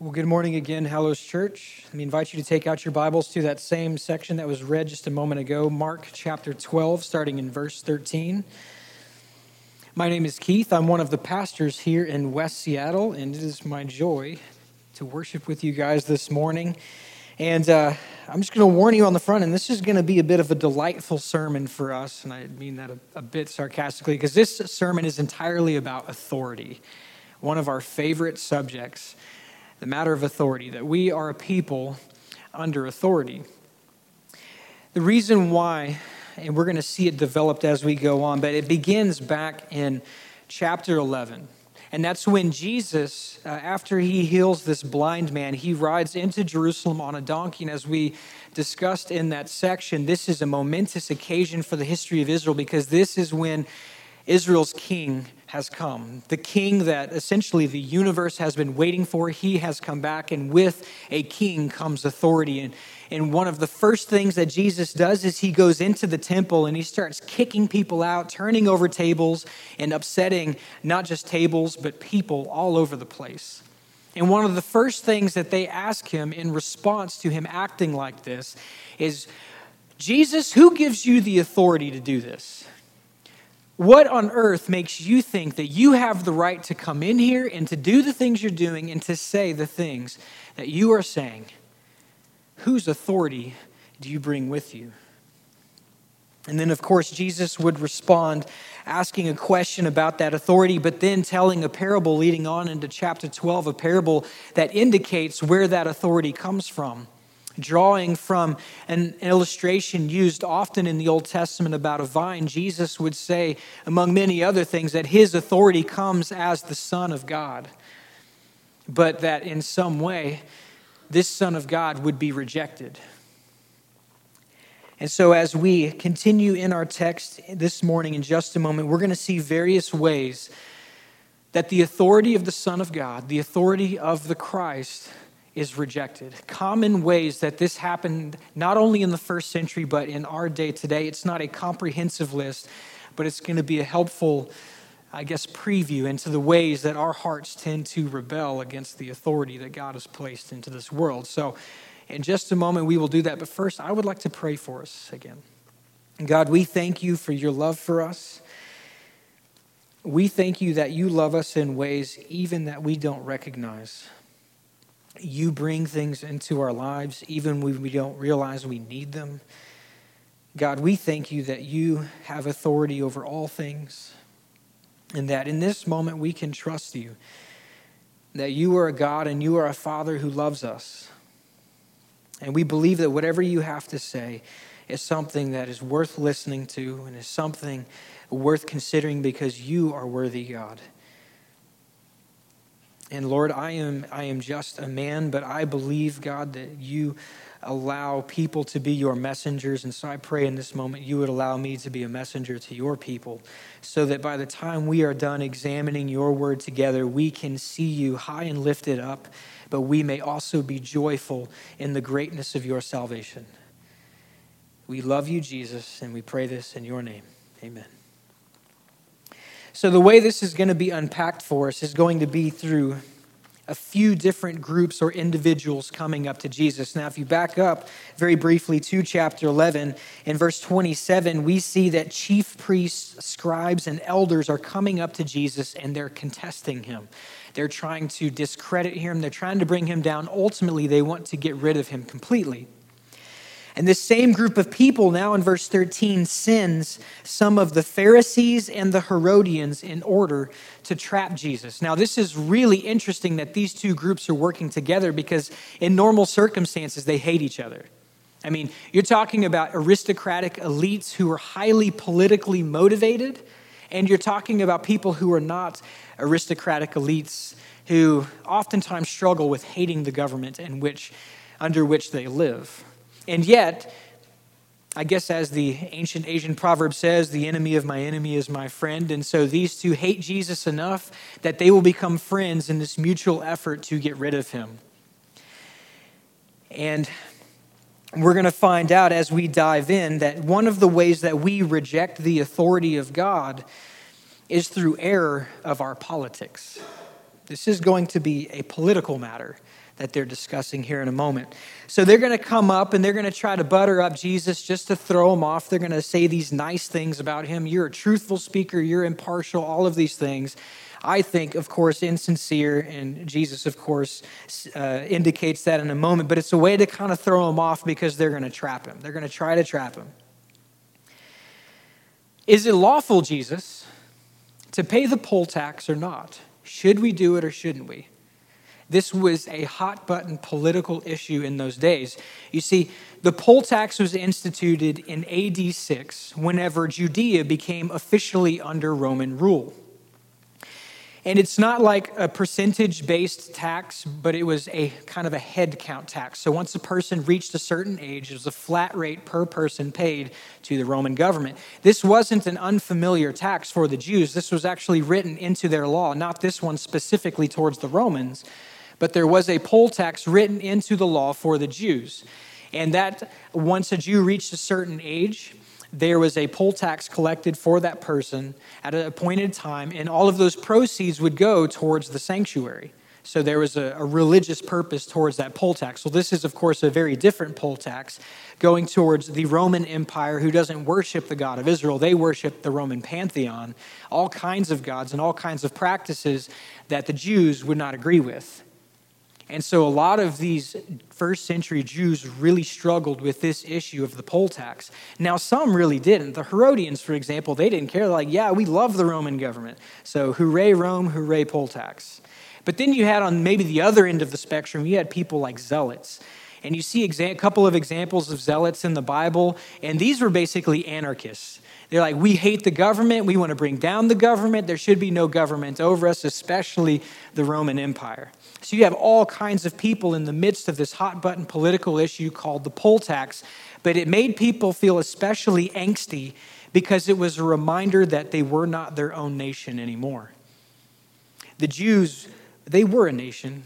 Well, good morning again, Hallows Church. Let me invite you to take out your Bibles to that same section that was read just a moment ago, Mark chapter 12, starting in verse 13. My name is Keith. I'm one of the pastors here in West Seattle, and it is my joy to worship with you guys this morning. And uh, I'm just going to warn you on the front, and this is going to be a bit of a delightful sermon for us, and I mean that a, a bit sarcastically, because this sermon is entirely about authority, one of our favorite subjects the matter of authority, that we are a people under authority. The reason why, and we're going to see it developed as we go on, but it begins back in chapter 11. And that's when Jesus, uh, after he heals this blind man, he rides into Jerusalem on a donkey. And as we discussed in that section, this is a momentous occasion for the history of Israel because this is when Israel's king has come. The king that essentially the universe has been waiting for, he has come back, and with a king comes authority. And, and one of the first things that Jesus does is he goes into the temple and he starts kicking people out, turning over tables, and upsetting not just tables, but people all over the place. And one of the first things that they ask him in response to him acting like this is, Jesus, who gives you the authority to do this? What on earth makes you think that you have the right to come in here and to do the things you're doing and to say the things that you are saying? Whose authority do you bring with you? And then, of course, Jesus would respond asking a question about that authority, but then telling a parable leading on into chapter 12, a parable that indicates where that authority comes from drawing from an illustration used often in the Old Testament about a vine, Jesus would say, among many other things, that his authority comes as the Son of God, but that in some way, this Son of God would be rejected. And so, as we continue in our text this morning, in just a moment, we're going to see various ways that the authority of the Son of God, the authority of the Christ, is rejected. Common ways that this happened not only in the first century, but in our day today. It's not a comprehensive list, but it's going to be a helpful, I guess, preview into the ways that our hearts tend to rebel against the authority that God has placed into this world. So, in just a moment, we will do that. But first, I would like to pray for us again. God, we thank you for your love for us. We thank you that you love us in ways even that we don't recognize you bring things into our lives even when we don't realize we need them. God, we thank you that you have authority over all things and that in this moment we can trust you, that you are a God and you are a Father who loves us. And we believe that whatever you have to say is something that is worth listening to and is something worth considering because you are worthy, God. And Lord, I am, I am just a man, but I believe, God, that you allow people to be your messengers. And so I pray in this moment you would allow me to be a messenger to your people so that by the time we are done examining your word together, we can see you high and lifted up, but we may also be joyful in the greatness of your salvation. We love you, Jesus, and we pray this in your name. Amen. So, the way this is going to be unpacked for us is going to be through a few different groups or individuals coming up to Jesus. Now, if you back up very briefly to chapter 11, in verse 27, we see that chief priests, scribes, and elders are coming up to Jesus and they're contesting him. They're trying to discredit him, they're trying to bring him down. Ultimately, they want to get rid of him completely. And this same group of people, now in verse 13, sends some of the Pharisees and the Herodians in order to trap Jesus. Now, this is really interesting that these two groups are working together because in normal circumstances, they hate each other. I mean, you're talking about aristocratic elites who are highly politically motivated, and you're talking about people who are not aristocratic elites who oftentimes struggle with hating the government in which, under which they live. And yet, I guess as the ancient Asian proverb says, the enemy of my enemy is my friend. And so these two hate Jesus enough that they will become friends in this mutual effort to get rid of him. And we're going to find out as we dive in that one of the ways that we reject the authority of God is through error of our politics. This is going to be a political matter that they're discussing here in a moment. So they're going to come up and they're going to try to butter up Jesus just to throw him off. They're going to say these nice things about him. You're a truthful speaker, you're impartial, all of these things. I think, of course, insincere, and Jesus, of course, uh, indicates that in a moment, but it's a way to kind of throw him off because they're going to trap him. They're going to try to trap him. Is it lawful, Jesus, to pay the poll tax or not? Should we do it or shouldn't we? This was a hot button political issue in those days. You see, the poll tax was instituted in AD 6 whenever Judea became officially under Roman rule. And it's not like a percentage based tax, but it was a kind of a head count tax. So once a person reached a certain age, it was a flat rate per person paid to the Roman government. This wasn't an unfamiliar tax for the Jews. This was actually written into their law, not this one specifically towards the Romans, but there was a poll tax written into the law for the Jews. And that once a Jew reached a certain age, there was a poll tax collected for that person at an appointed time, and all of those proceeds would go towards the sanctuary. So there was a, a, religious purpose towards that poll tax. So this is, of course, a very different poll tax going towards the Roman Empire who doesn't worship the God of Israel. They worship the Roman pantheon, all kinds of gods and all kinds of practices that the Jews would not agree with. And so a lot of these first century Jews really struggled with this issue of the poll tax. Now, some really didn't. The Herodians, for example, they didn't care. They're like, yeah, we love the Roman government. So, hooray, Rome, hooray, poll tax. But then you had on maybe the other end of the spectrum, you had people like zealots. And you see a couple of examples of zealots in the Bible, and these were basically anarchists. They're like, we hate the government. We want to bring down the government. There should be no government over us, especially the Roman Empire. So you have all kinds of people in the midst of this hot button political issue called the poll tax. But it made people feel especially angsty because it was a reminder that they were not their own nation anymore. The Jews, they were a nation,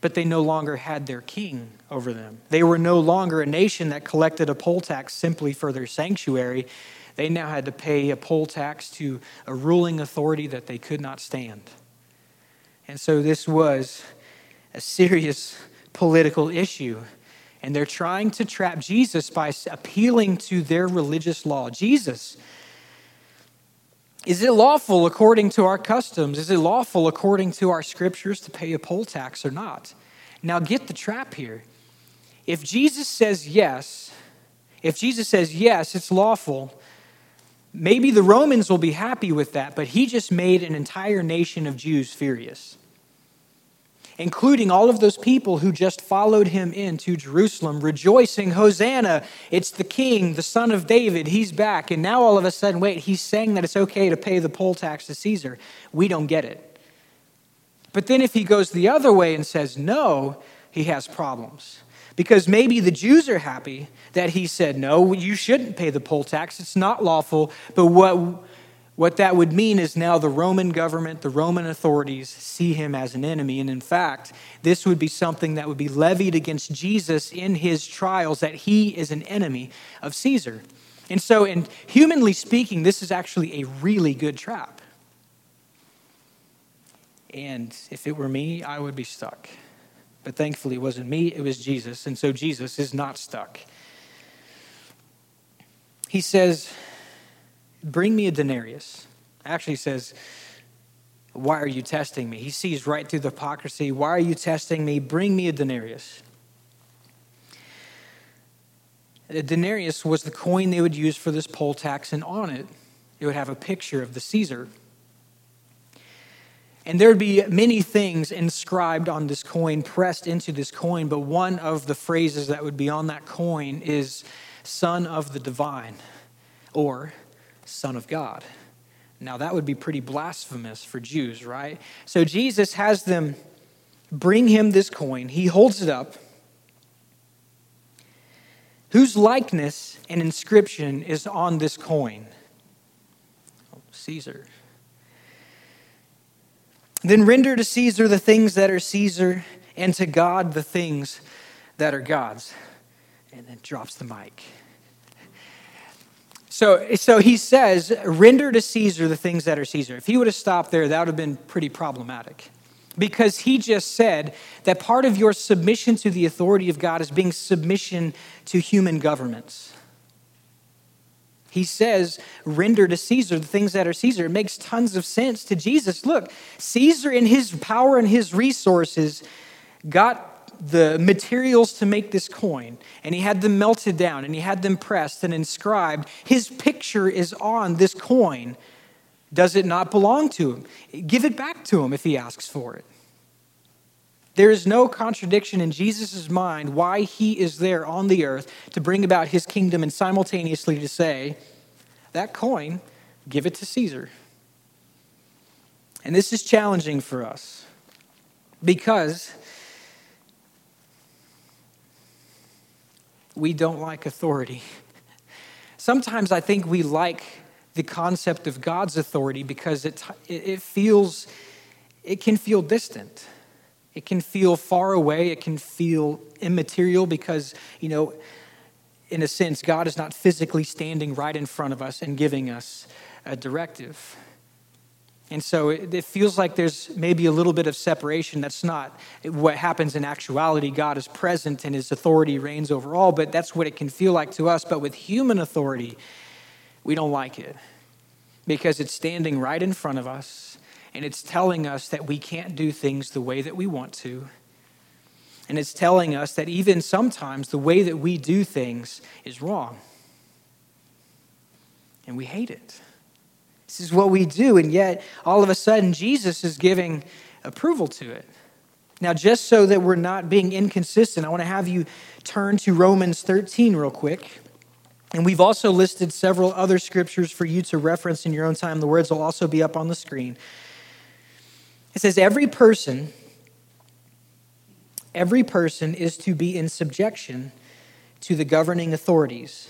but they no longer had their king over them. They were no longer a nation that collected a poll tax simply for their sanctuary. They now had to pay a poll tax to a ruling authority that they could not stand. And so this was a serious political issue. And they're trying to trap Jesus by appealing to their religious law. Jesus, is it lawful according to our customs? Is it lawful according to our scriptures to pay a poll tax or not? Now, get the trap here. If Jesus says yes, if Jesus says yes, it's lawful, Maybe the Romans will be happy with that, but he just made an entire nation of Jews furious, including all of those people who just followed him into Jerusalem, rejoicing, Hosanna, it's the king, the son of David, he's back. And now all of a sudden, wait, he's saying that it's okay to pay the poll tax to Caesar. We don't get it. But then if he goes the other way and says no, he has problems. Because maybe the Jews are happy that he said, no, you shouldn't pay the poll tax. It's not lawful. But what, what that would mean is now the Roman government, the Roman authorities see him as an enemy. And in fact, this would be something that would be levied against Jesus in his trials that he is an enemy of Caesar. And so, in humanly speaking, this is actually a really good trap. And if it were me, I would be stuck. But thankfully, it wasn't me, it was Jesus. And so Jesus is not stuck. He says, Bring me a denarius. Actually, says, Why are you testing me? He sees right through the hypocrisy. Why are you testing me? Bring me a denarius. A denarius was the coin they would use for this poll tax, and on it, it would have a picture of the Caesar and there would be many things inscribed on this coin, pressed into this coin, but one of the phrases that would be on that coin is Son of the Divine or Son of God. Now, that would be pretty blasphemous for Jews, right? So, Jesus has them bring him this coin. He holds it up. Whose likeness and inscription is on this coin? Oh, Caesar. Then render to Caesar the things that are Caesar, and to God the things that are God's. And then drops the mic. So, so he says, render to Caesar the things that are Caesar. If he would have stopped there, that would have been pretty problematic. because he just said that part of your submission to the authority of God is being submission to human governments. He says, render to Caesar the things that are Caesar. It makes tons of sense to Jesus. Look, Caesar, in his power and his resources, got the materials to make this coin, and he had them melted down, and he had them pressed and inscribed. His picture is on this coin. Does it not belong to him? Give it back to him if he asks for it. There is no contradiction in Jesus' mind why he is there on the earth to bring about his kingdom and simultaneously to say, that coin, give it to Caesar. And this is challenging for us because we don't like authority. Sometimes I think we like the concept of God's authority because it, it feels, it can feel distant. It can feel far away. It can feel immaterial because, you know, in a sense, God is not physically standing right in front of us and giving us a directive. And so it, it, feels like there's maybe a little bit of separation. That's not what happens in actuality. God is present and his authority reigns over all, but that's what it can feel like to us. But with human authority, we don't like it because it's standing right in front of us and it's telling us that we can't do things the way that we want to. And it's telling us that even sometimes the way that we do things is wrong. And we hate it. This is what we do, and yet all of a sudden Jesus is giving approval to it. Now, just so that we're not being inconsistent, I want to have you turn to Romans 13 real quick. And we've also listed several other scriptures for you to reference in your own time. The words will also be up on the screen. It says, Every person, every person is to be in subjection to the governing authorities.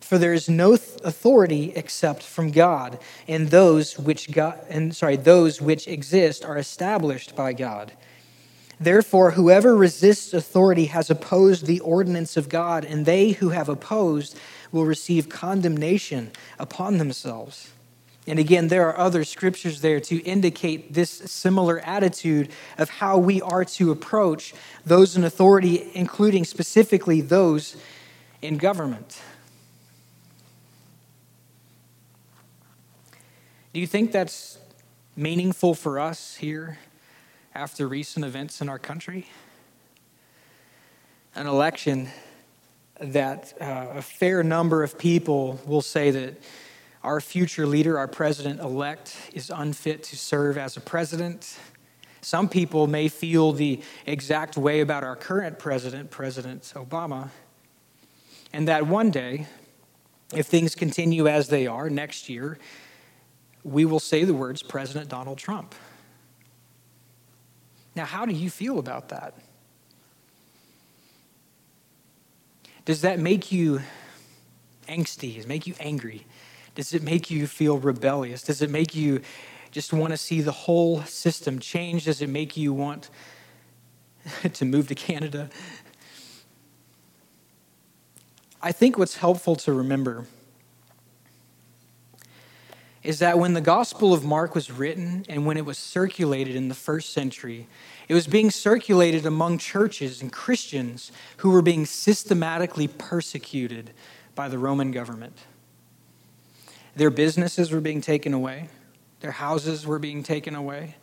For there is no authority except from God, and those which God and sorry, those which exist are established by God. Therefore, whoever resists authority has opposed the ordinance of God, and they who have opposed will receive condemnation upon themselves. And again, there are other scriptures there to indicate this similar attitude of how we are to approach those in authority, including specifically those in government. Do you think that's meaningful for us here after recent events in our country? An election that uh, a fair number of people will say that our future leader, our president elect, is unfit to serve as a president. Some people may feel the exact way about our current president, President Obama, and that one day, if things continue as they are next year, we will say the words President Donald Trump. Now, how do you feel about that? Does that make you angsty? Does it make you angry? Does it make you feel rebellious? Does it make you just want to see the whole system change? Does it make you want to move to Canada? I think what's helpful to remember is that when the Gospel of Mark was written and when it was circulated in the first century, it was being circulated among churches and Christians who were being systematically persecuted by the Roman government. Their businesses were being taken away, their houses were being taken away.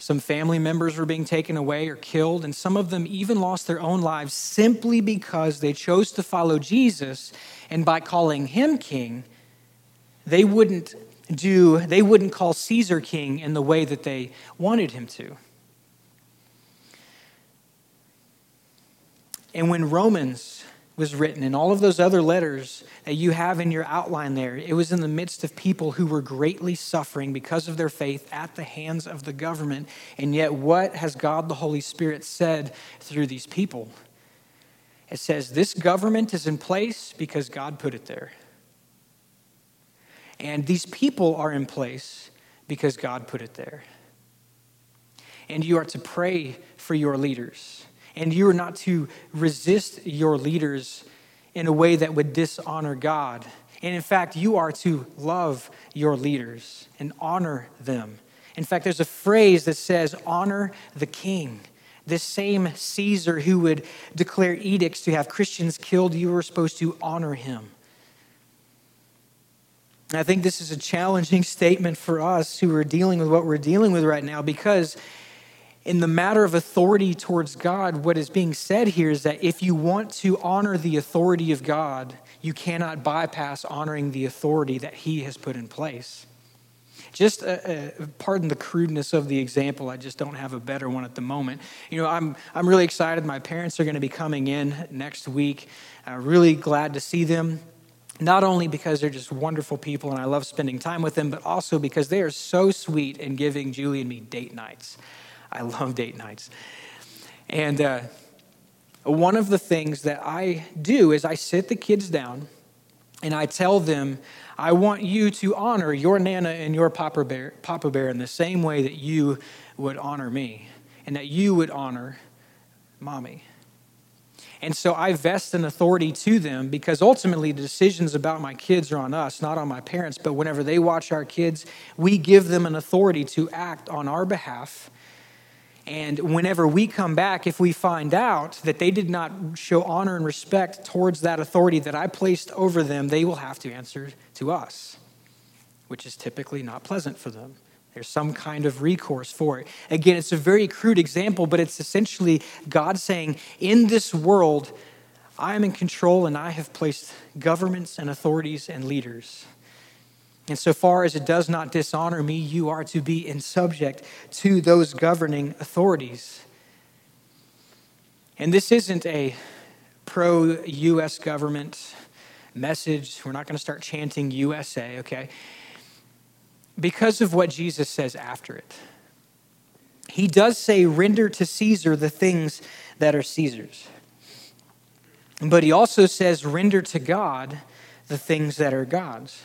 Some family members were being taken away or killed, and some of them even lost their own lives simply because they chose to follow Jesus. And by calling him king, they wouldn't do, they wouldn't call Caesar king in the way that they wanted him to. And when Romans was written and all of those other letters that you have in your outline there, it was in the midst of people who were greatly suffering because of their faith at the hands of the government. And yet, what has God the Holy Spirit said through these people? It says, This government is in place because God put it there. And these people are in place because God put it there. And you are to pray for your leaders. And you are not to resist your leaders in a way that would dishonor God. And in fact, you are to love your leaders and honor them In fact, there's a phrase that says, honor the king. This same Caesar who would declare edicts to have Christians killed, you were supposed to honor him. I think this is a challenging statement for us who are dealing with what we're dealing with right now because, in the matter of authority towards God, what is being said here is that if you want to honor the authority of God, you cannot bypass honoring the authority that He has put in place. Just, uh, uh, pardon the crudeness of the example, I just don't have a better one at the moment. You know, I'm, I'm really excited. My parents are going to be coming in next week. Uh, really glad to see them not only because they're just wonderful people and I love spending time with them, but also because they are so sweet in giving Julie and me date nights. I love date nights. And uh, one of the things that I do is I sit the kids down and I tell them, I want you to honor your Nana and your Papa Bear, Papa Bear in the same way that you would honor me and that you would honor Mommy. And so I vest an authority to them because ultimately the decisions about my kids are on us, not on my parents. But whenever they watch our kids, we give them an authority to act on our behalf. And whenever we come back, if we find out that they did not show honor and respect towards that authority that I placed over them, they will have to answer to us, which is typically not pleasant for them. There's some kind of recourse for it. Again, it's a very crude example, but it's essentially God saying, In this world, I am in control and I have placed governments and authorities and leaders. And so far as it does not dishonor me, you are to be in subject to those governing authorities. And this isn't a pro US government message. We're not going to start chanting USA, okay? because of what Jesus says after it. He does say, render to Caesar the things that are Caesar's. But he also says, render to God the things that are God's.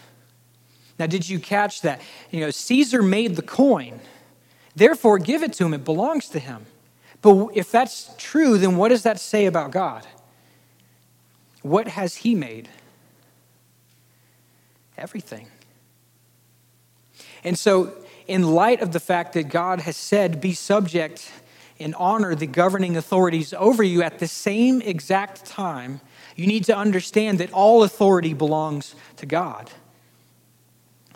Now, did you catch that? You know, Caesar made the coin, therefore give it to him, it belongs to him. But if that's true, then what does that say about God? What has he made? Everything. And so, in light of the fact that God has said, be subject and honor the governing authorities over you at the same exact time, you need to understand that all authority belongs to God.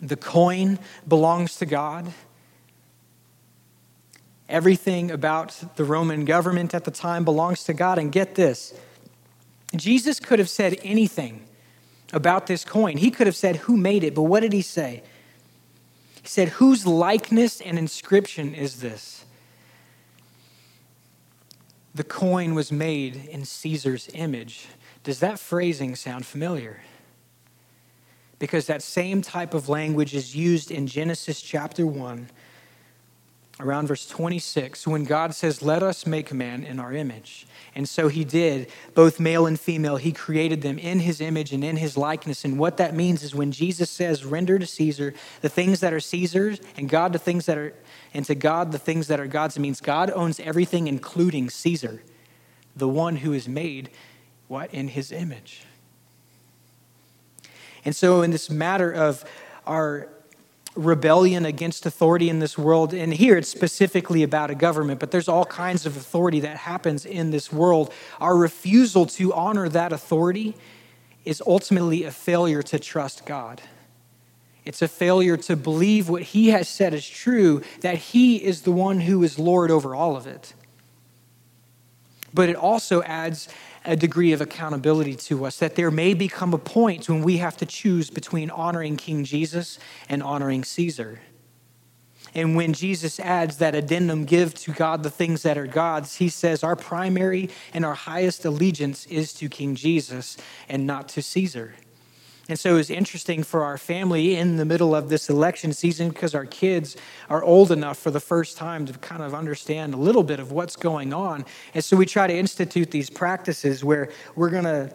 The coin belongs to God. Everything about the Roman government at the time belongs to God. And get this Jesus could have said anything about this coin. He could have said, Who made it? But what did he say? He said, Whose likeness and inscription is this? The coin was made in Caesar's image. Does that phrasing sound familiar? Because that same type of language is used in Genesis chapter 1 around verse 26 when God says, Let us make man in our image. And so he did, both male and female. He created them in his image and in his likeness. And what that means is when Jesus says, Render to Caesar the things that are Caesar's, and God the things that are, and to God the things that are God's, it means God owns everything, including Caesar, the one who is made, what? In his image. And so, in this matter of our rebellion against authority in this world. And here it's specifically about a government, but there's all kinds of authority that happens in this world. Our refusal to honor that authority is ultimately a failure to trust God. It's a failure to believe what He has said is true, that He is the one who is Lord over all of it. But it also adds a degree of accountability to us, that there may become a point when we have to choose between honoring King Jesus and honoring Caesar. And when Jesus adds that addendum, give to God the things that are God's, he says our primary and our highest allegiance is to King Jesus and not to Caesar. And so it was interesting for our family in the middle of this election season because our kids are old enough for the first time to kind of understand a little bit of what's going on. And so we try to institute these practices where we're going to,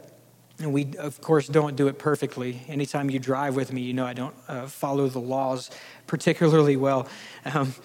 and we, of course, don't do it perfectly. Anytime you drive with me, you know I don't uh, follow the laws particularly well. Um,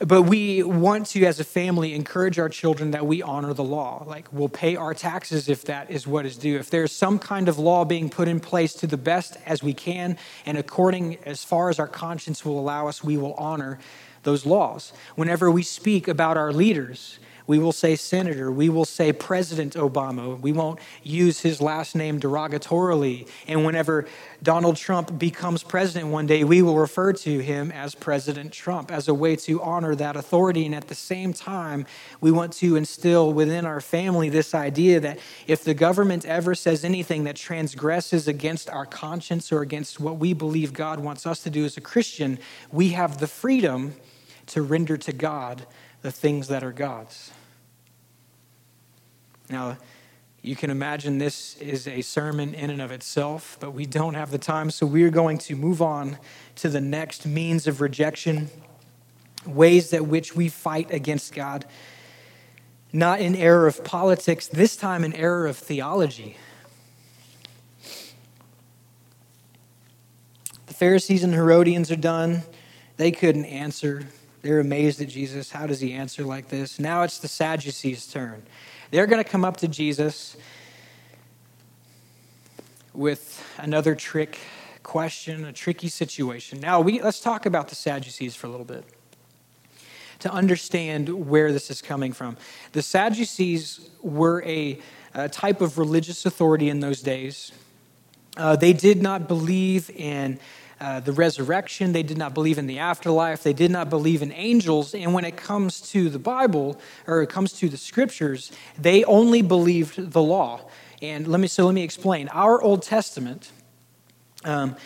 but we want to, as a family, encourage our children that we honor the law. Like, we'll pay our taxes if that is what is due. If there's some kind of law being put in place to the best as we can, and according as far as our conscience will allow us, we will honor those laws. Whenever we speak about our leaders, we will say Senator. We will say President Obama. We won't use his last name derogatorily. And whenever Donald Trump becomes president one day, we will refer to him as President Trump as a way to honor that authority. And at the same time, we want to instill within our family this idea that if the government ever says anything that transgresses against our conscience or against what we believe God wants us to do as a Christian, we have the freedom to render to God the things that are God's. Now, you can imagine this is a sermon in and of itself, but we don't have the time, so we're going to move on to the next means of rejection, ways that which we fight against God. Not in error of politics, this time an error of theology. The Pharisees and Herodians are done. They couldn't answer. They're amazed at Jesus. How does he answer like this? Now it's the Sadducees' turn. They're going to come up to Jesus with another trick question, a tricky situation. Now, we, let's talk about the Sadducees for a little bit to understand where this is coming from. The Sadducees were a, a type of religious authority in those days. Uh, they did not believe in uh, the resurrection. They did not believe in the afterlife. They did not believe in angels. And when it comes to the Bible, or it comes to the scriptures, they only believed the law. And let me, so let me explain. Our Old Testament, um,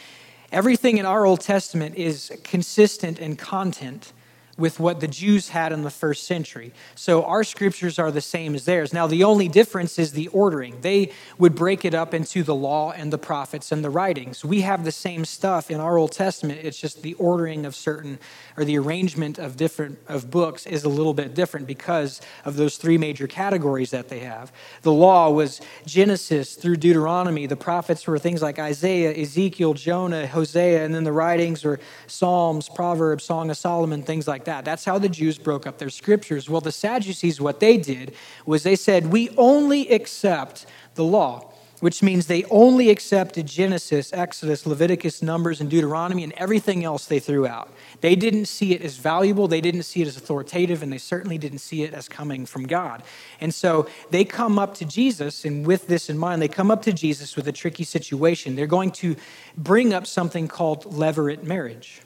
everything in our Old Testament is consistent in content with what the Jews had in the first century. So our scriptures are the same as theirs. Now, the only difference is the ordering. They would break it up into the law and the prophets and the writings. We have the same stuff in our Old Testament. It's just the ordering of certain, or the arrangement of different of books is a little bit different because of those three major categories that they have. The law was Genesis through Deuteronomy. The prophets were things like Isaiah, Ezekiel, Jonah, Hosea, and then the writings were Psalms, Proverbs, Song of Solomon, things like that. That's how the Jews broke up their scriptures. Well, the Sadducees, what they did was they said, We only accept the law which means they only accepted Genesis, Exodus, Leviticus, Numbers, and Deuteronomy, and everything else they threw out. They didn't see it as valuable, they didn't see it as authoritative, and they certainly didn't see it as coming from God. And so they come up to Jesus, and with this in mind, they come up to Jesus with a tricky situation. They're going to bring up something called levirate marriage.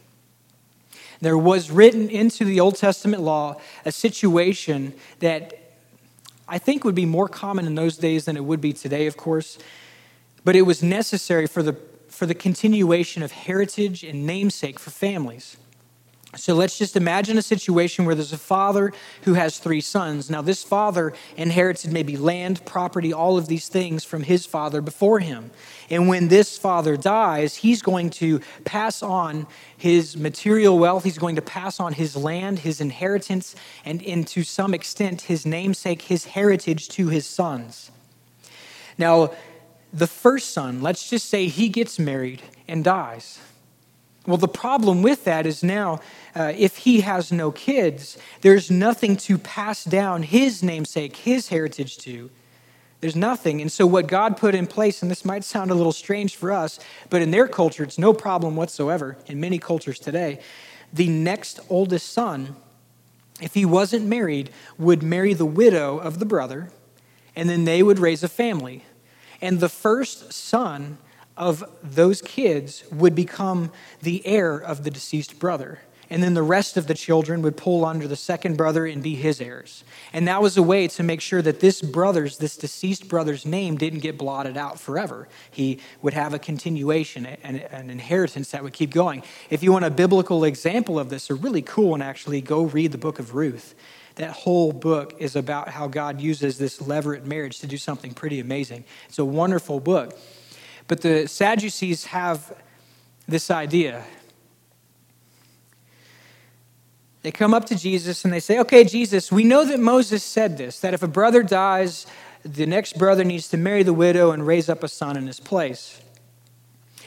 There was written into the Old Testament law a situation that I think would be more common in those days than it would be today, of course. But it was necessary for the, for the continuation of heritage and namesake for families. So let's just imagine a situation where there's a father who has three sons. Now, this father inherited maybe land, property, all of these things from his father before him. And when this father dies, he's going to pass on his material wealth, he's going to pass on his land, his inheritance, and, and to some extent, his namesake, his heritage to his sons. Now, the first son, let's just say he gets married and dies. Well, the problem with that is now, uh, if he has no kids, there's nothing to pass down his namesake, his heritage to. There's nothing. And so, what God put in place, and this might sound a little strange for us, but in their culture, it's no problem whatsoever. In many cultures today, the next oldest son, if he wasn't married, would marry the widow of the brother, and then they would raise a family. And the first son of those kids would become the heir of the deceased brother. And then the rest of the children would pull under the second brother and be his heirs. And that was a way to make sure that this brother's, this deceased brother's name didn't get blotted out forever. He would have a continuation, an, an inheritance that would keep going. If you want a biblical example of this, a really cool one actually, go read the book of Ruth. That whole book is about how God uses this levirate marriage to do something pretty amazing. It's a wonderful book. But the Sadducees have this idea. They come up to Jesus and they say, Okay, Jesus, we know that Moses said this, that if a brother dies, the next brother needs to marry the widow and raise up a son in his place.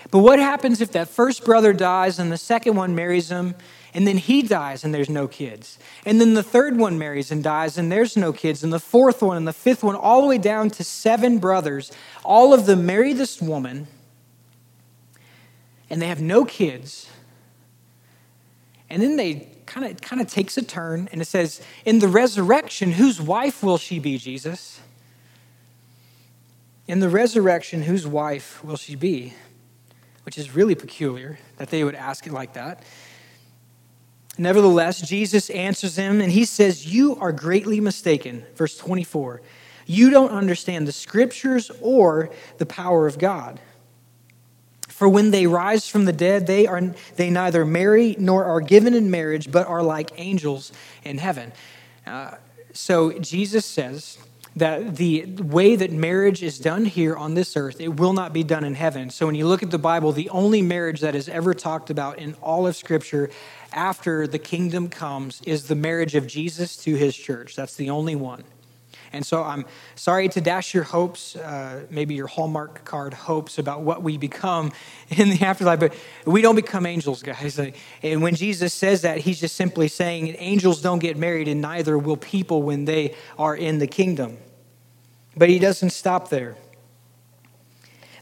But what happens if that first brother dies and the second one marries him and then he dies and there's no kids? And then the third one marries and dies and there's no kids. And the fourth one and the fifth one, all the way down to seven brothers. All of them marry this woman and they have no kids. And then they kind of kind of takes a turn and it says, In the resurrection, whose wife will she be, Jesus? In the resurrection, whose wife will she be? Which is really peculiar that they would ask it like that. Nevertheless, Jesus answers him and he says, You are greatly mistaken. Verse 24. You don't understand the scriptures or the power of God. For when they rise from the dead, they, are, they neither marry nor are given in marriage, but are like angels in heaven. Uh, so Jesus says that the way that marriage is done here on this earth, it will not be done in heaven. So when you look at the Bible, the only marriage that is ever talked about in all of Scripture after the kingdom comes is the marriage of Jesus to his church. That's the only one. And so I'm sorry to dash your hopes, uh, maybe your Hallmark card hopes about what we become in the afterlife, but we don't become angels, guys. And when Jesus says that, he's just simply saying angels don't get married, and neither will people when they are in the kingdom. But he doesn't stop there.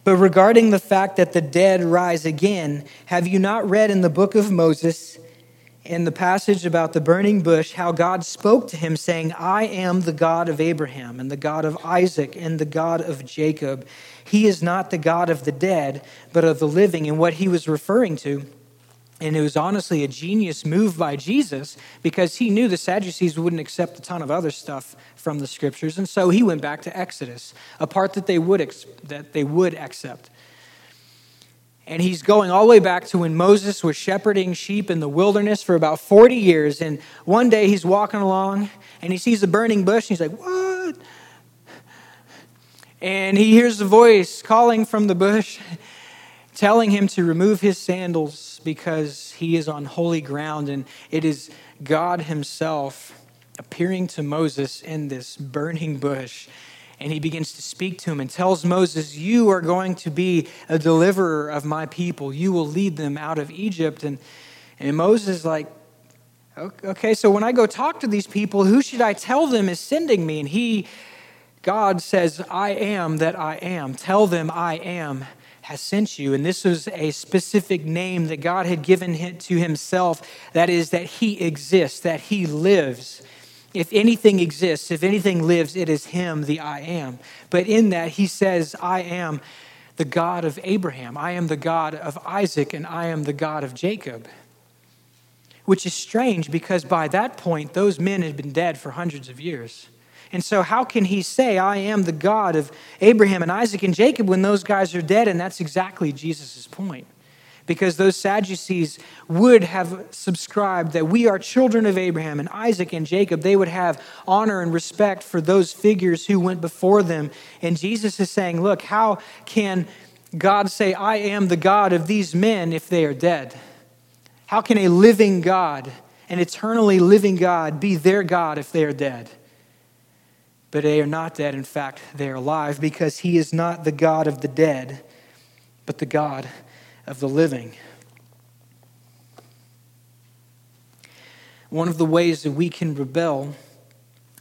But regarding the fact that the dead rise again, have you not read in the book of Moses? In the passage about the burning bush how God spoke to him, saying, I am the God of Abraham, and the God of Isaac, and the God of Jacob. He is not the God of the dead, but of the living. And what he was referring to, and it was honestly a genius move by Jesus because he knew the Sadducees wouldn't accept a ton of other stuff from the scriptures. And so he went back to Exodus, a part that they would, that they would accept. And he's going all the way back to when Moses was shepherding sheep in the wilderness for about 40 years. And one day he's walking along and he sees a burning bush and he's like, What? And he hears a voice calling from the bush, telling him to remove his sandals because he is on holy ground. And it is God Himself appearing to Moses in this burning bush and he begins to speak to him and tells Moses, You are going to be a deliverer of my people. You will lead them out of Egypt. And, and Moses is like, Okay, so when I go talk to these people, who should I tell them is sending me? And he, God says, I am that I am. Tell them I am has sent you. And this was a specific name that God had given to himself that is, that he exists, that he lives. If anything exists, if anything lives, it is Him, the I am. But in that, He says, I am the God of Abraham, I am the God of Isaac, and I am the God of Jacob. Which is strange because by that point, those men had been dead for hundreds of years. And so, how can he say, I am the God of Abraham and Isaac and Jacob when those guys are dead? And that's exactly Jesus' point because those Sadducees would have subscribed that we are children of Abraham and Isaac and Jacob. They would have honor and respect for those figures who went before them. And Jesus is saying, Look, how can God say, I am the God of these men if they are dead? How can a living God, an eternally living God, be their God if they are dead? But they are not dead. In fact, they are alive because he is not the God of the dead, but the God of the living. One of the ways that we can rebel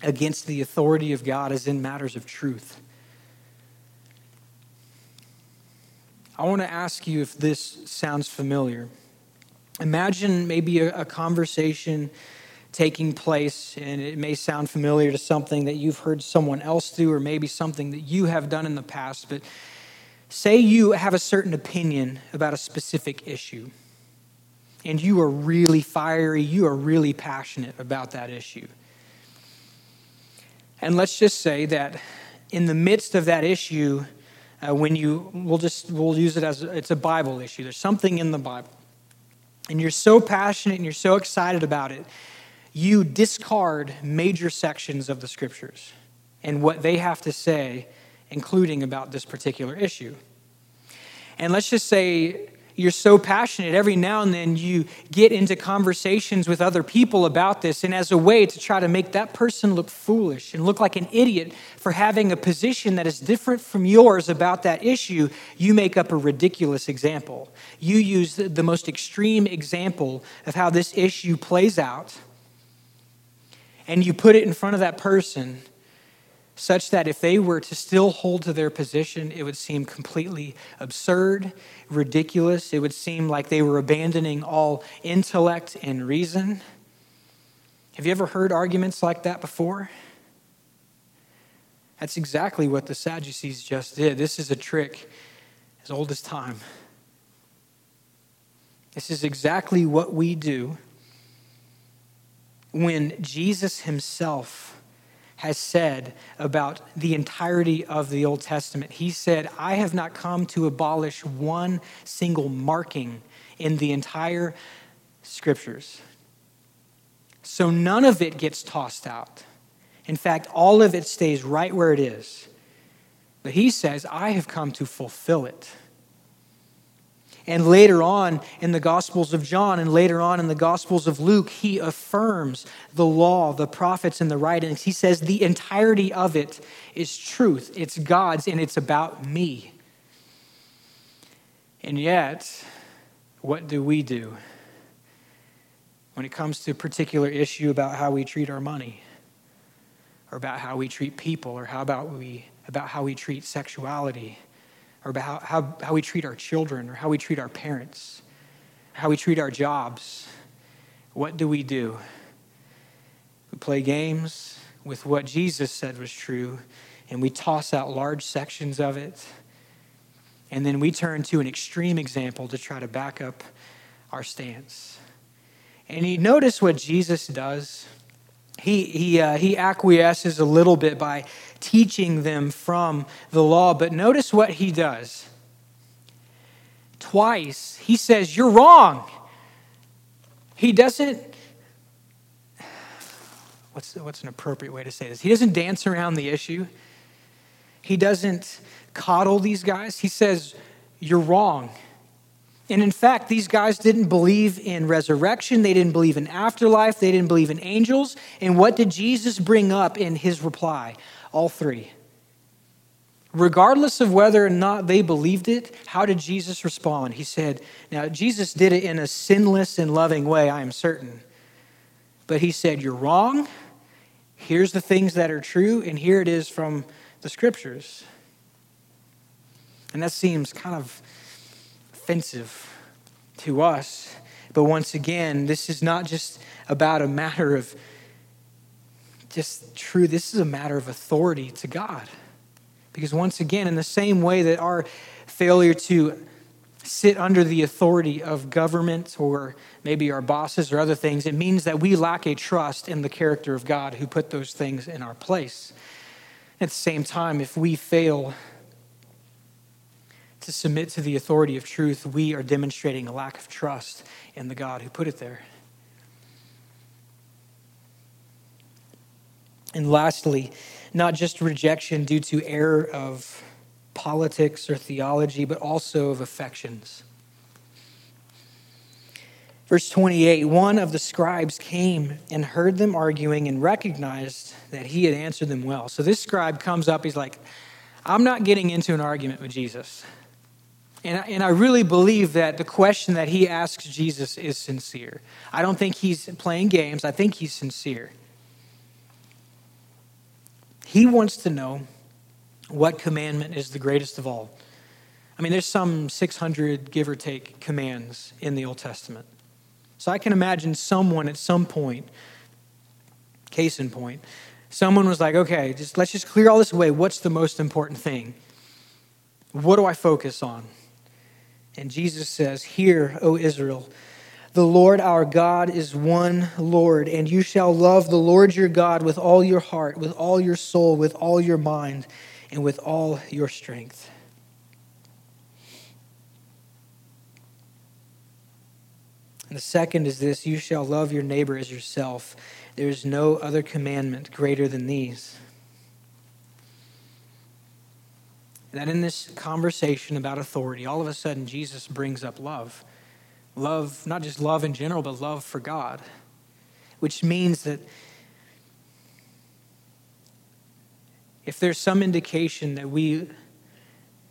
against the authority of God is in matters of truth. I want to ask you if this sounds familiar. Imagine maybe a, a, conversation taking place, and it may sound familiar to something that you've heard someone else do, or maybe something that you have done in the past, but Say you have a certain opinion about a specific issue, and you are really fiery, you are really passionate about that issue. And let's just say that in the midst of that issue, uh, when you, we'll just, we'll use it as it's a Bible issue. There's something in the Bible. And you're so passionate and you're so excited about it, you discard major sections of the scriptures and what they have to say including about this particular issue. And let's just say you're so passionate. Every now and then you get into conversations with other people about this, and as a way to try to make that person look foolish and look like an idiot for having a position that is different from yours about that issue, you make up a ridiculous example. You use the most extreme example of how this issue plays out, and you put it in front of that person such that if they were to still hold to their position, it would seem completely absurd, ridiculous. It would seem like they were abandoning all intellect and reason. Have you ever heard arguments like that before? That's exactly what the Sadducees just did. This is a trick as old as time. This is exactly what we do when Jesus himself has said about the entirety of the Old Testament. He said, I have not come to abolish one single marking in the entire scriptures. So none of it gets tossed out. In fact, all of it stays right where it is. But he says, I have come to fulfill it. And later on in the Gospels of John and later on in the Gospels of Luke, he affirms the law, the prophets, and the writings. He says the entirety of it is truth, it's God's, and it's about me. And yet, what do we do when it comes to a particular issue about how we treat our money, or about how we treat people, or how about, we, about how we treat sexuality? Or about how, how, we treat our children, or how we treat our parents, how we treat our jobs. What do we do? We play games with what Jesus said was true, and we toss out large sections of it. And then we turn to an extreme example to try to back up our stance. And you notice what Jesus does he, he, uh, he acquiesces a little bit by teaching them from the law, but notice what he does. Twice, he says, You're wrong. He doesn't, what's, what's an appropriate way to say this? He doesn't dance around the issue, he doesn't coddle these guys. He says, You're wrong. And in fact, these guys didn't believe in resurrection. They didn't believe in afterlife. They didn't believe in angels. And what did Jesus bring up in his reply? All three. Regardless of whether or not they believed it, how did Jesus respond? He said, Now, Jesus did it in a sinless and loving way, I am certain. But he said, You're wrong. Here's the things that are true, and here it is from the scriptures. And that seems kind of offensive to us. But once again, this is not just about a matter of just true, this is a matter of authority to God. Because once again, in the same way that our failure to sit under the authority of government or maybe our bosses or other things, it means that we lack a trust in the character of God who put those things in our place. At the same time, if we fail to submit to the authority of truth, we are demonstrating a lack of trust in the God who put it there. And lastly, not just rejection due to error of politics or theology, but also of affections. Verse 28 One of the scribes came and heard them arguing and recognized that he had answered them well. So this scribe comes up, he's like, I'm not getting into an argument with Jesus. And, and I really believe that the question that he asks Jesus is sincere. I don't think he's playing games, I think he's sincere. He wants to know what commandment is the greatest of all. I mean, there's some 600, give or take, commands in the Old Testament. So I can imagine someone at some point, case in point, someone was like, okay, just let's just clear all this away. What's the most important thing? What do I focus on? And Jesus says, Hear, O Israel, the Lord our God is one Lord, and you shall love the Lord your God with all your heart, with all your soul, with all your mind, and with all your strength. And the second is this you shall love your neighbor as yourself. There is no other commandment greater than these. that in this conversation about authority, all of a sudden Jesus brings up love. Love, not just love in general, but love for God, which means that if there's some indication that we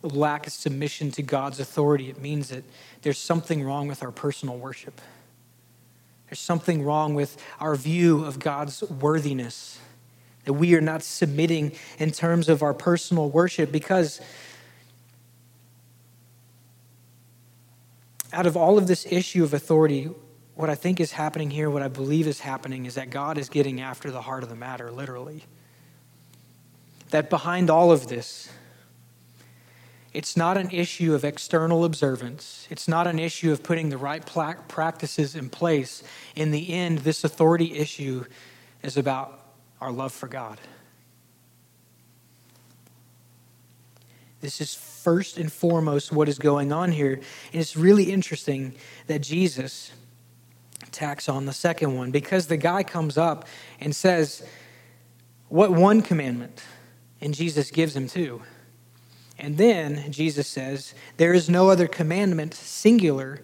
lack submission to God's authority, it means that there's something wrong with our personal worship. There's something wrong with our view of God's worthiness that we are not submitting in terms of our personal worship because out of all of this issue of authority, what I think is happening here, what I believe is happening, is that God is getting after the heart of the matter, literally. That behind all of this, it's not an issue of external observance. It's not an issue of putting the right practices in place. In the end, this authority issue is about our love for God. This is first and foremost what is going on here. And it's really interesting that Jesus tacks on the second one because the guy comes up and says, What one commandment? And Jesus gives him two. And then Jesus says, There is no other commandment, singular,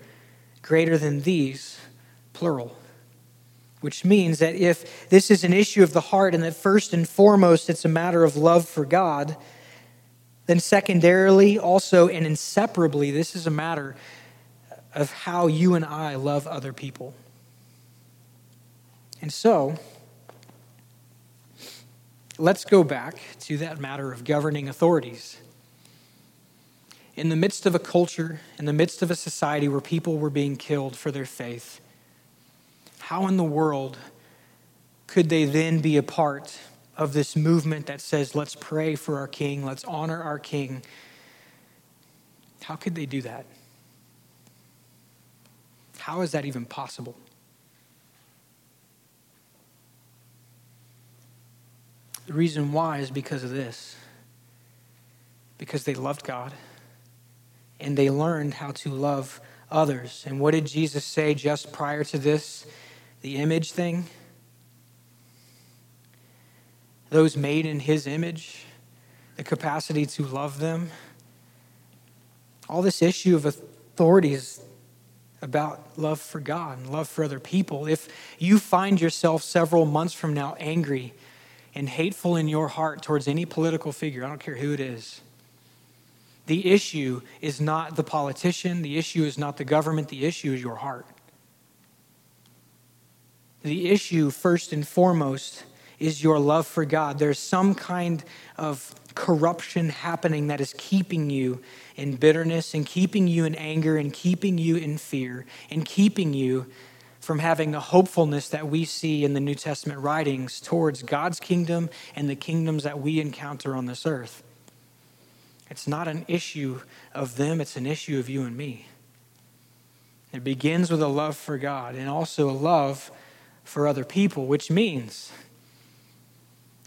greater than these, plural which means that if this is an issue of the heart and that first and foremost it's a matter of love for God, then secondarily, also and inseparably, this is a matter of how you and I love other people. And so, let's go back to that matter of governing authorities. In the midst of a culture, in the midst of a society where people were being killed for their faith, how in the world could they then be a part of this movement that says, let's pray for our king, let's honor our king? How could they do that? How is that even possible? The reason why is because of this because they loved God and they learned how to love others. And what did Jesus say just prior to this? the image thing, those made in his image, the capacity to love them. All this issue of authority is about love for God and love for other people. If you find yourself several months from now angry and hateful in your heart towards any political figure, I don't care who it is, the issue is not the politician, the issue is not the government, the issue is your heart. The issue, first and foremost, is your love for God. There's some kind of corruption happening that is keeping you in bitterness and keeping you in anger and keeping you in fear and keeping you from having a hopefulness that we see in the New Testament writings towards God's kingdom and the kingdoms that we encounter on this earth. It's not an issue of them, it's an issue of you and me. It begins with a love for God and also a love for other people, which means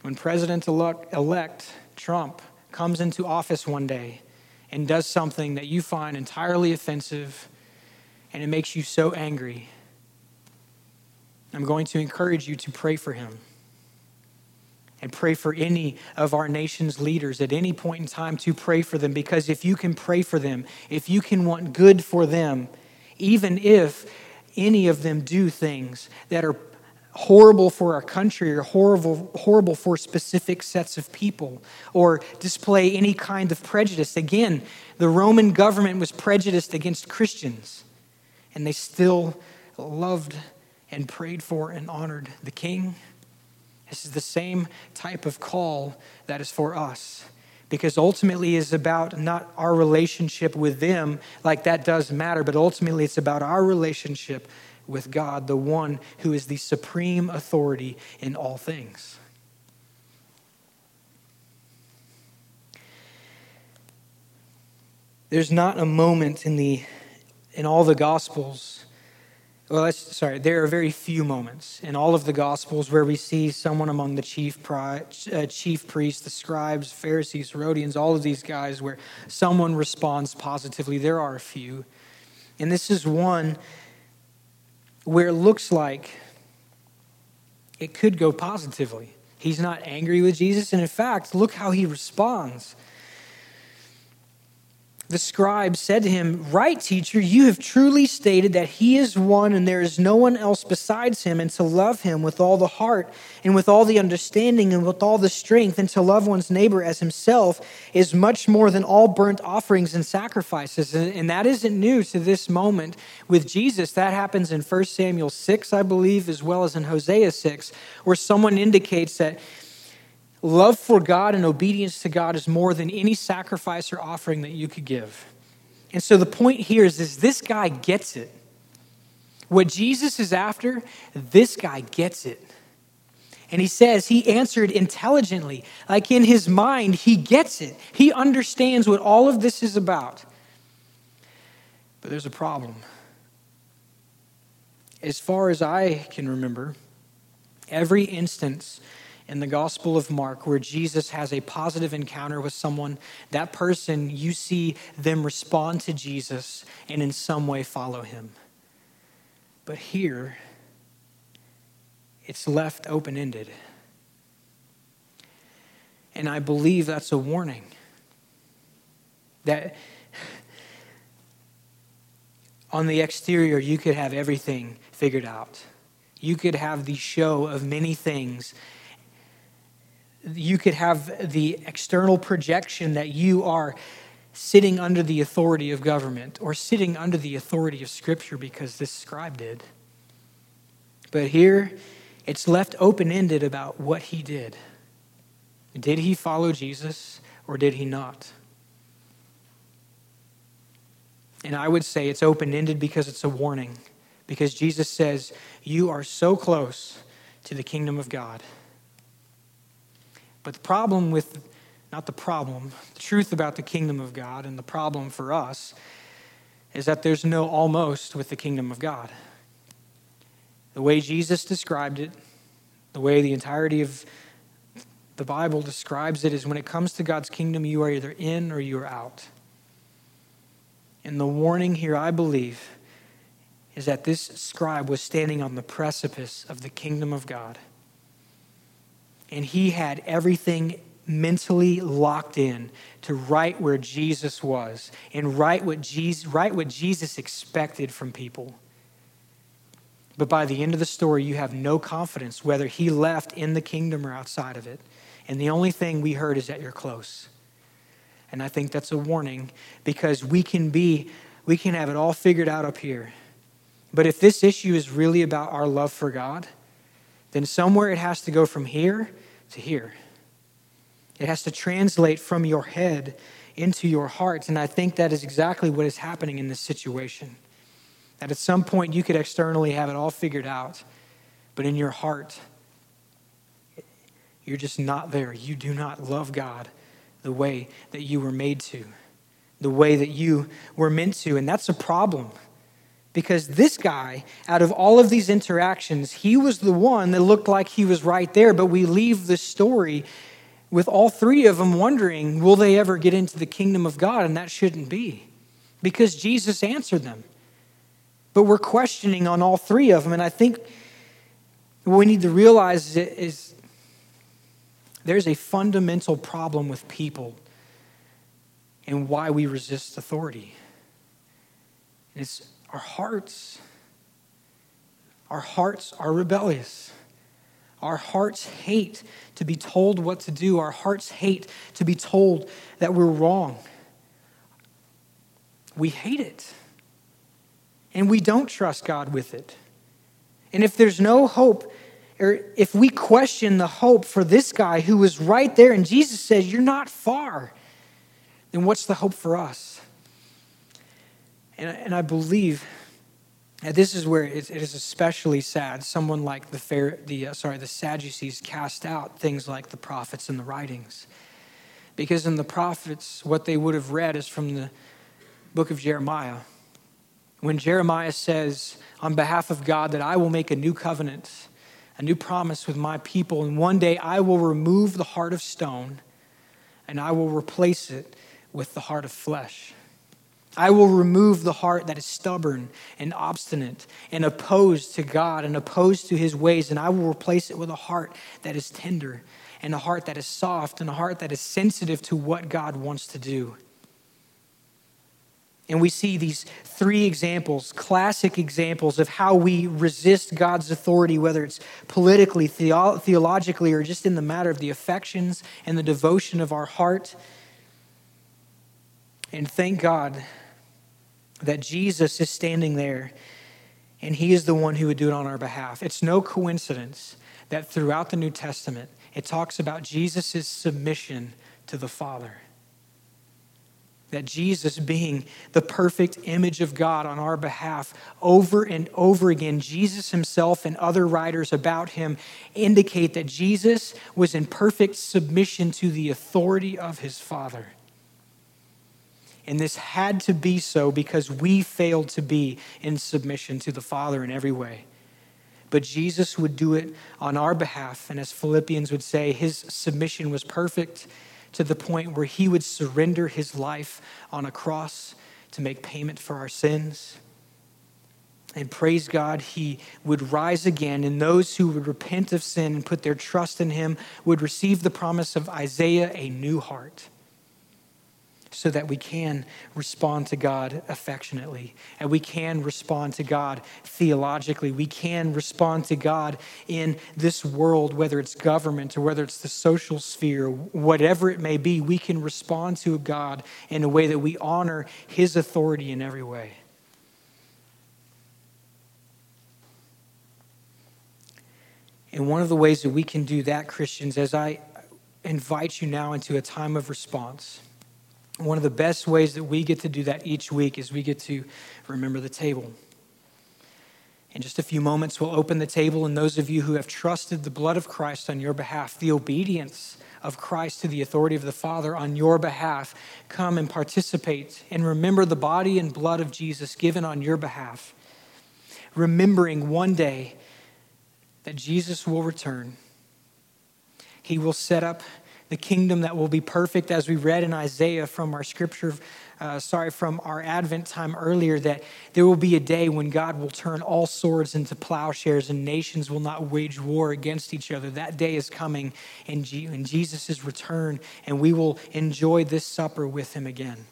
when President elect Trump comes into office one day and does something that you find entirely offensive and it makes you so angry, I'm going to encourage you to pray for him and pray for any of our nation's leaders at any point in time to pray for them. Because if you can pray for them, if you can want good for them, even if any of them do things that are horrible for our country or horrible, horrible for specific sets of people or display any kind of prejudice. Again, the Roman government was prejudiced against Christians, and they still loved and prayed for and honored the king. This is the same type of call that is for us because ultimately is about not our relationship with them like that does matter but ultimately it's about our relationship with God, the one who is the supreme authority in all things. There's not a moment in the in all the gospels well sorry there are very few moments in all of the gospels where we see someone among the chief pri- uh, chief priests the scribes pharisees herodians all of these guys where someone responds positively there are a few and this is one where it looks like it could go positively. He's not angry with Jesus. And in fact, look how he responds. The scribe said to him, Right, teacher, you have truly stated that he is one and there is no one else besides him, and to love him with all the heart and with all the understanding and with all the strength, and to love one's neighbor as himself is much more than all burnt offerings and sacrifices. And that isn't new to this moment with Jesus. That happens in 1 Samuel 6, I believe, as well as in Hosea 6, where someone indicates that Love for God and obedience to God is more than any sacrifice or offering that you could give. And so the point here is, is this guy gets it. What Jesus is after, this guy gets it. And he says he answered intelligently. Like in his mind, he gets it. He understands what all of this is about. But there's a problem. As far as I can remember, every instance in the Gospel of Mark where Jesus has a positive encounter with someone, that person, you see them respond to Jesus and in some way follow him. But here, it's left open ended. And I believe that's a warning that on the exterior, you could have everything figured out. You could have the show of many things you could have the external projection that you are sitting under the authority of government or sitting under the authority of Scripture because this scribe did. But here, it's left open ended about what he did. Did he follow Jesus or did he not? And I would say it's open ended because it's a warning. Because Jesus says, You are so close to the kingdom of God. But the problem with, not the problem, the truth about the kingdom of God and the problem for us is that there's no almost with the kingdom of God. The way Jesus described it, the way the entirety of the Bible describes it, is when it comes to God's kingdom, you are either in or you are out. And the warning here, I believe, is that this scribe was standing on the precipice of the kingdom of God and he had everything mentally locked in to write where Jesus was and write what Jesus, right what Jesus expected from people. But by the end of the story, you have no confidence whether he left in the kingdom or outside of it. And the only thing we heard is that you're close. And I think that's a warning because we can be, we can have it all figured out up here. But if this issue is really about our love for God, then somewhere it has to go from here to here. It has to translate from your head into your heart. And I think that is exactly what is happening in this situation. That at some point you could externally have it all figured out, but in your heart, you're just not there. You do not love God the way that you were made to, the way that you were meant to. And that's a problem. Because this guy, out of all of these interactions, he was the one that looked like he was right there. But we leave the story with all three of them wondering, will they ever get into the kingdom of God? And that shouldn't be because Jesus answered them. But we're questioning on all three of them. And I think what we need to realize is there's a fundamental problem with people and why we resist authority. It's our hearts, our hearts are rebellious. Our hearts hate to be told what to do. Our hearts hate to be told that we're wrong. We hate it. And we don't trust God with it. And if there's no hope, or if we question the hope for this guy who was right there and Jesus says, You're not far, then what's the hope for us? And, and I believe that this is where it, it is especially sad. Someone like the, the, uh, sorry, the Sadducees cast out things like the prophets and the writings. Because in the prophets, what they would have read is from the book of Jeremiah. When Jeremiah says, on behalf of God, that I will make a new covenant, a new promise with my people, and one day I will remove the heart of stone and I will replace it with the heart of flesh. I will remove the heart that is stubborn and obstinate and opposed to God and opposed to his ways, and I will replace it with a heart that is tender and a heart that is soft and a heart that is sensitive to what God wants to do. And we see these three examples, classic examples of how we resist God's authority, whether it's politically, theo- theologically, or just in the matter of the affections and the devotion of our heart. And thank God that Jesus is standing there and he is the one who would do it on our behalf. It's no coincidence that throughout the New Testament, it talks about Jesus' submission to the Father that Jesus, being the perfect image of God on our behalf, over and over again, Jesus himself and other writers about him indicate that Jesus was in perfect submission to the authority of his Father. And this had to be so because we failed to be in submission to the Father in every way. But Jesus would do it on our behalf. And as Philippians would say, his submission was perfect to the point where he would surrender his life on a cross to make payment for our sins. And praise God, he would rise again, and those who would repent of sin and put their trust in him would receive the promise of Isaiah a new heart so that we can respond to God affectionately and we can respond to God theologically. We can respond to God in this world, whether it's government or whether it's the social sphere, whatever it may be. We can respond to God in a way that we honor His authority in every way. And one of the ways that we can do that, Christians, as I invite you now into a time of response one of the best ways that we get to do that each week is we get to remember the table. In just a few moments, we'll open the table, and those of you who have trusted the blood of Christ on your behalf, the obedience of Christ to the authority of the Father on your behalf, come and participate and remember the body and blood of Jesus given on your behalf. Remembering one day that Jesus will return, He will set up the kingdom that will be perfect, as we read in Isaiah from our scripture, uh, sorry, from our Advent time earlier, that there will be a day when God will turn all swords into plowshares and nations will not wage war against each other. That day is coming in, G- in Jesus' return, and we will enjoy this supper with him again.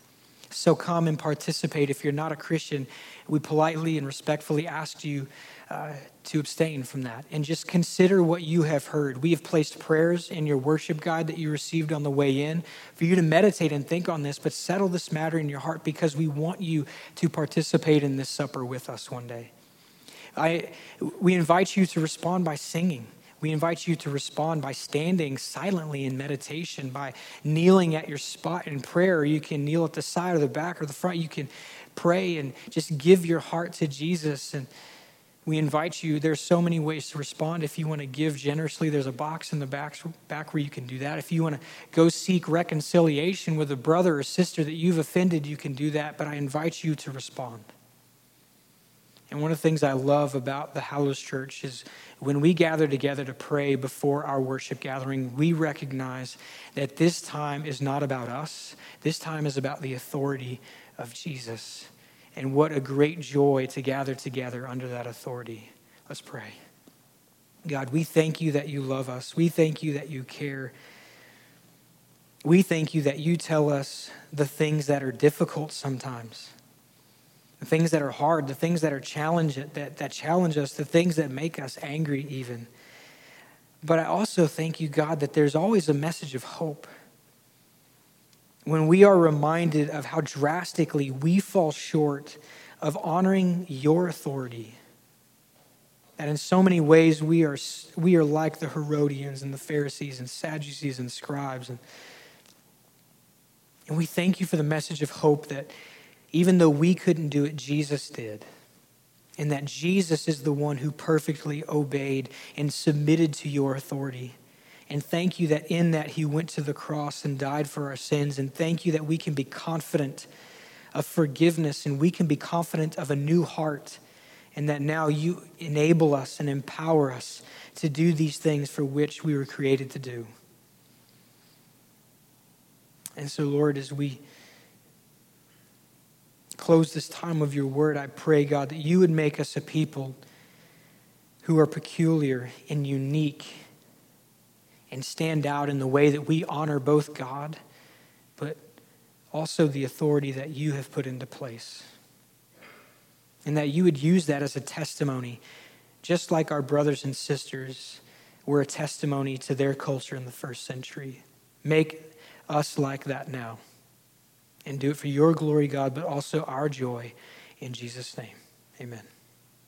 So come and participate. If you're not a Christian, we politely and respectfully ask you uh, to abstain from that and just consider what you have heard. We have placed prayers in your worship guide that you received on the way in for you to meditate and think on this, but settle this matter in your heart because we want you to participate in this supper with us one day. I, we invite you to respond by singing. We invite you to respond by standing silently in meditation, by kneeling at your spot in prayer. You can kneel at the side or the back or the front. You can pray and just give your heart to Jesus and we invite you. There's so many ways to respond. If you want to give generously, there's a box in the back, back where you can do that. If you want to go seek reconciliation with a brother or sister that you've offended, you can do that. But I invite you to respond. And one of the things I love about the Hallows Church is when we gather together to pray before our worship gathering, we recognize that this time is not about us. This time is about the authority of Jesus. And what a great joy to gather together under that authority. Let's pray. God, we thank you that you love us. We thank you that you care. We thank you that you tell us the things that are difficult sometimes, the things that are hard, the things that are challenge that, that challenge us, the things that make us angry even. But I also thank you, God, that there's always a message of hope when we are reminded of how drastically we fall short of honoring your authority. That in so many ways we are, we are like the Herodians and the Pharisees and Sadducees and scribes. And, and we thank you for the message of hope that even though we couldn't do it, Jesus did. And that Jesus is the one who perfectly obeyed and submitted to your authority. And thank you that in that he went to the cross and died for our sins. And thank you that we can be confident of forgiveness and we can be confident of a new heart. And that now you enable us and empower us to do these things for which we were created to do. And so, Lord, as we close this time of your word, I pray, God, that you would make us a people who are peculiar and unique and stand out in the way that we honor both God, but also the authority that you have put into place. And that you would use that as a testimony, just like our brothers and sisters were a testimony to their culture in the first century. Make us like that now. And do it for your glory, God, but also our joy. In Jesus' name, amen.